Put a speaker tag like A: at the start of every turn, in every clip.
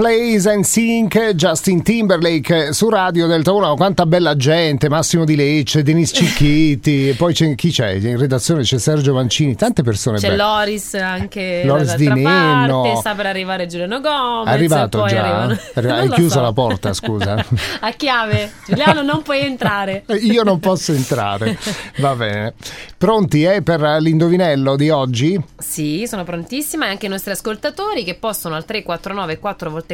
A: Plays and Sync, Justin Timberlake su Radio Delta 1, quanta bella gente, Massimo Di Lecce, Denis Cicchiti, poi c'è, chi c'è? In redazione c'è Sergio Mancini, tante persone
B: C'è
A: belle.
B: Loris anche
A: Loris Di Nenno.
B: parte, sta per arrivare Giuliano Gomez.
A: È arrivato già?
B: arrivano-
A: Arri-
B: Non
A: Hai chiuso
B: so.
A: la porta, scusa.
B: A chiave. Giuliano non puoi entrare.
A: Io non posso entrare, va bene. Pronti eh, per l'indovinello di oggi?
B: Sì, sono prontissima e anche i nostri ascoltatori che possono al 349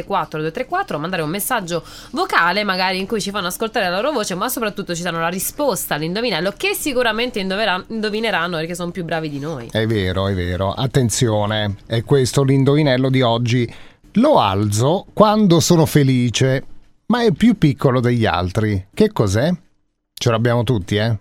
B: 4x4 234 mandare un messaggio vocale magari in cui ci fanno ascoltare la loro voce ma soprattutto ci danno la risposta all'indovinello che sicuramente indovineranno perché sono più bravi di noi.
A: È vero, è vero. Attenzione, è questo l'indovinello di oggi. Lo alzo quando sono felice, ma è più piccolo degli altri. Che cos'è? Ce l'abbiamo tutti, eh?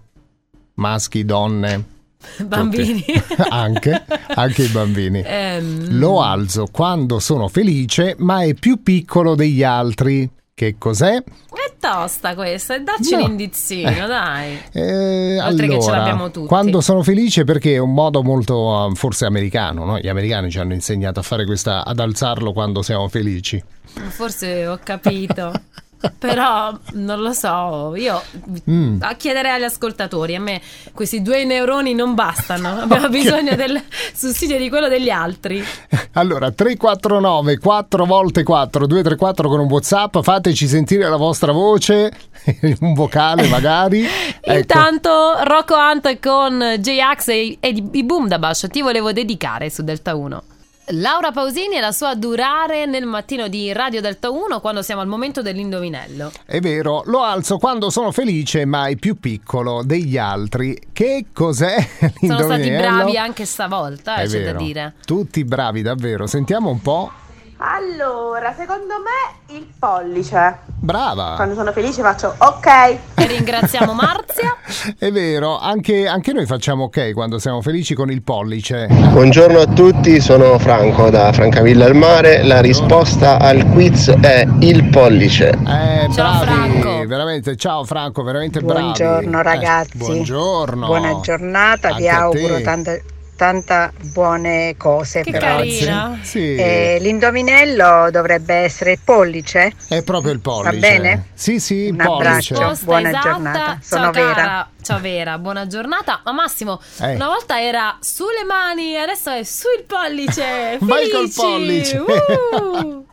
A: Maschi, donne.
B: Bambini.
A: anche, anche i bambini.
B: Ehm,
A: Lo alzo quando sono felice, ma è più piccolo degli altri. Che cos'è?
B: È tosta questa, dacci
A: No.
B: un indizino, dai.
A: Eh,
B: Oltre che ce
A: allora,
B: l'abbiamo tutti.
A: Quando sono felice perché è un modo molto eh, forse americano, no? Gli americani ci hanno insegnato a fare questa ad alzarlo quando siamo felici.
B: Forse ho capito. Però non lo so, io
A: Mm.
B: a chiederei agli ascoltatori, a me questi due neuroni non bastano, abbiamo
A: Ok.
B: bisogno del sussidio di quello degli altri.
A: Allora, 349 4 volte 4 234 con un WhatsApp, fateci sentire la vostra voce, un vocale magari. Ecco.
B: Intanto Rocco Hunt con J-Ax e, e i Boomdabash ti volevo dedicare su Delta 1. Laura Pausini e la sua durare nel mattino di Radio Delta 1 quando siamo al momento dell'indovinello.
A: È vero, lo alzo quando sono felice, ma è più piccolo degli altri. Che cos'è
B: Sono stati
A: l'indovinello?
B: bravi anche stavolta, eh,
A: È
B: c'è
A: vero.
B: da dire.
A: Tutti bravi davvero. Sentiamo un po'.
C: Allora, secondo me il pollice.
A: Brava.
C: Quando sono felice faccio ok.
B: E ringraziamo Marzia.
A: È vero, anche, anche noi facciamo ok quando siamo felici con il pollice.
D: Buongiorno a tutti, sono Franco da Francavilla al Mare. La risposta al quiz è il pollice.
A: Eh,
B: Ciao,
A: bravi,
B: Franco.
A: veramente, ciao Franco, veramente bravi.
E: Buongiorno
A: Eh,
E: ragazzi.
A: buongiorno.
E: Buona giornata, vi
A: Anche a
E: auguro
A: te.
E: Tante, tanta buone cose.
B: Che
E: per
A: Grazie.
B: carina.
A: Sì,
E: Eh, l'indovinello dovrebbe essere il pollice.
A: è proprio il pollice.
E: bene?
A: Sì, sì, il pollice.
E: abbraccio.
B: Risposta
E: Buona
B: esatta.
E: giornata, sono
B: Ciao
E: Vera.
B: cara. Ciao Vera, buona giornata. Ma Massimo,
A: Eh.
B: una volta era sulle mani, adesso è sul pollice.
A: Vai col pollice.
B: Uh.